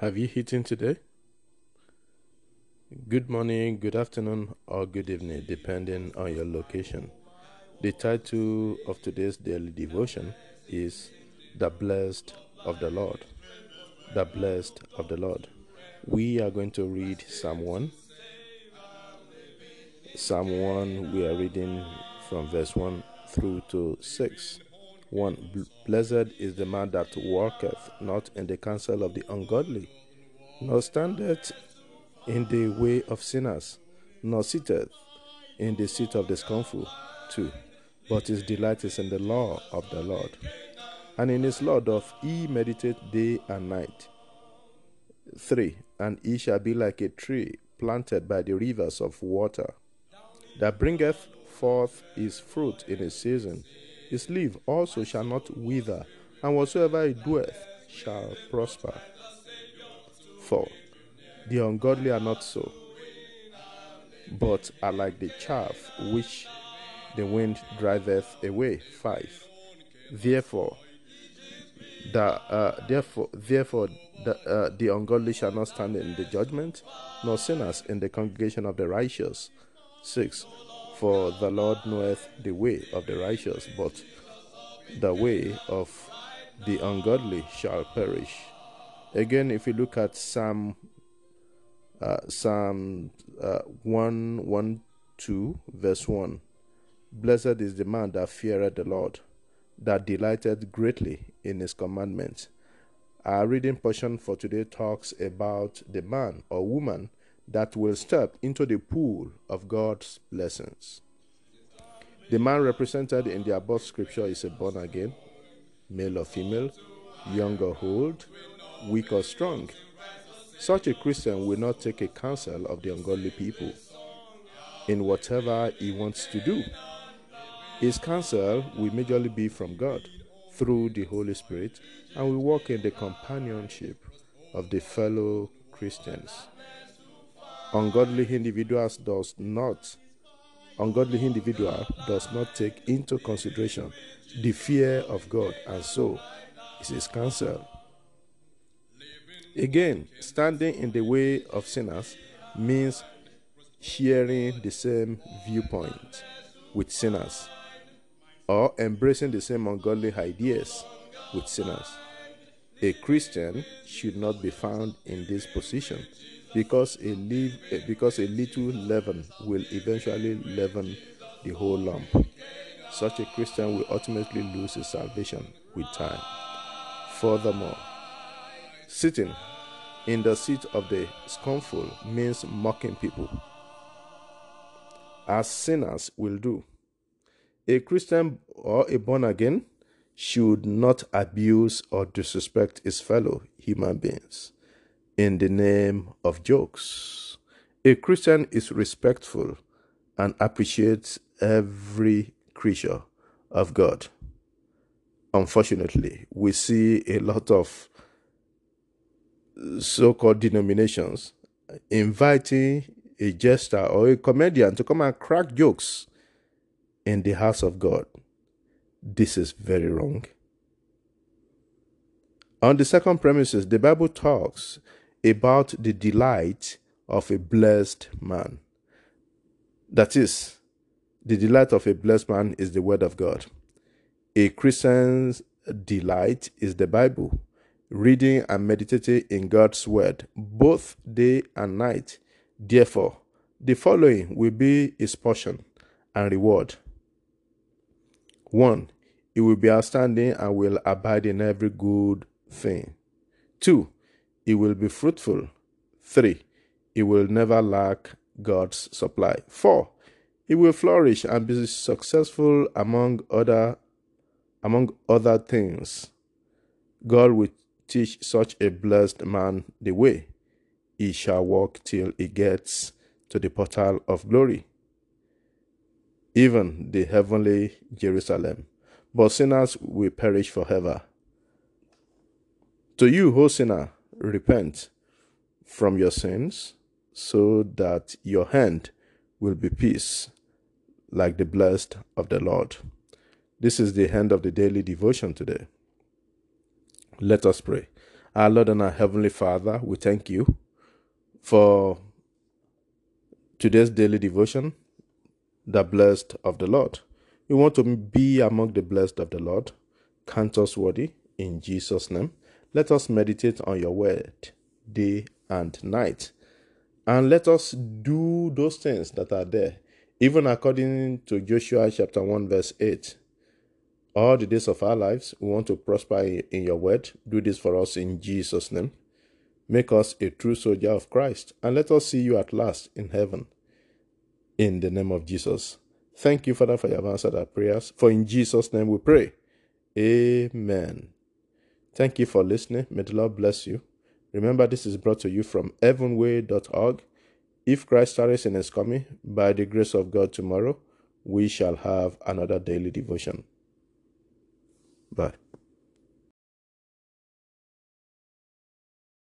Have you eaten today? Good morning, good afternoon, or good evening, depending on your location. The title of today's daily devotion is The Blessed of the Lord. The Blessed of the Lord. We are going to read Psalm 1. Psalm 1, we are reading from verse 1 through to 6. 1. Blessed is the man that walketh not in the counsel of the ungodly, nor standeth in the way of sinners, nor sitteth in the seat of the scornful. 2. But his delight is in the law of the Lord, and in his law doth he meditate day and night. 3. And he shall be like a tree planted by the rivers of water, that bringeth forth his fruit in his season his leaf also shall not wither, and whatsoever he doeth shall prosper. For The ungodly are not so, but are like the chaff which the wind driveth away. 5. Therefore, the, uh, therefore, therefore the, uh, the ungodly shall not stand in the judgment, nor sinners in the congregation of the righteous. 6. For the Lord knoweth the way of the righteous, but the way of the ungodly shall perish. Again, if you look at Psalm uh, Psalm uh, 1, 1, 2, verse 1 Blessed is the man that feareth the Lord, that delighteth greatly in his commandments. Our reading portion for today talks about the man or woman that will step into the pool of God's blessings. The man represented in the above scripture is a born again, male or female, young or old, weak or strong. Such a Christian will not take a counsel of the ungodly people in whatever he wants to do. His counsel will majorly be from God through the Holy Spirit and will walk in the companionship of the fellow Christians. Ungodly individuals does not ungodly individual does not take into consideration the fear of God and so is his counsel. Again, standing in the way of sinners means sharing the same viewpoint with sinners or embracing the same ungodly ideas with sinners. A Christian should not be found in this position because a, leave, eh, because a little leaven will eventually leaven the whole lump. Such a Christian will ultimately lose his salvation with time. Furthermore, sitting in the seat of the scornful means mocking people, as sinners will do. A Christian or a born again should not abuse or disrespect his fellow human beings in the name of jokes. A Christian is respectful and appreciates every creature of God. Unfortunately, we see a lot of so called denominations inviting a jester or a comedian to come and crack jokes in the house of God. This is very wrong. On the second premises, the Bible talks about the delight of a blessed man. That is, the delight of a blessed man is the Word of God. A Christian's delight is the Bible, reading and meditating in God's Word, both day and night. Therefore, the following will be his portion and reward. 1. He will be outstanding and will abide in every good thing. 2 he will be fruitful. 3. He will never lack God's supply. 4. He will flourish and be successful among other among other things. God will teach such a blessed man the way. He shall walk till he gets to the portal of glory, even the heavenly Jerusalem. But sinners will perish forever. To you, O sinner, repent from your sins so that your hand will be peace like the blessed of the Lord. This is the end of the daily devotion today. Let us pray. Our Lord and our Heavenly Father, we thank you for today's daily devotion, the blessed of the Lord. We want to be among the blessed of the Lord. Count us worthy in Jesus' name. Let us meditate on your word day and night. And let us do those things that are there, even according to Joshua chapter 1, verse 8. All the days of our lives, we want to prosper in your word. Do this for us in Jesus' name. Make us a true soldier of Christ, and let us see you at last in heaven. In the name of Jesus. Thank you, Father, for your answered our prayers. For in Jesus' name we pray. Amen. Thank you for listening. May the Lord bless you. Remember, this is brought to you from heavenway.org. If Christ tarries in his coming, by the grace of God tomorrow, we shall have another daily devotion. Bye.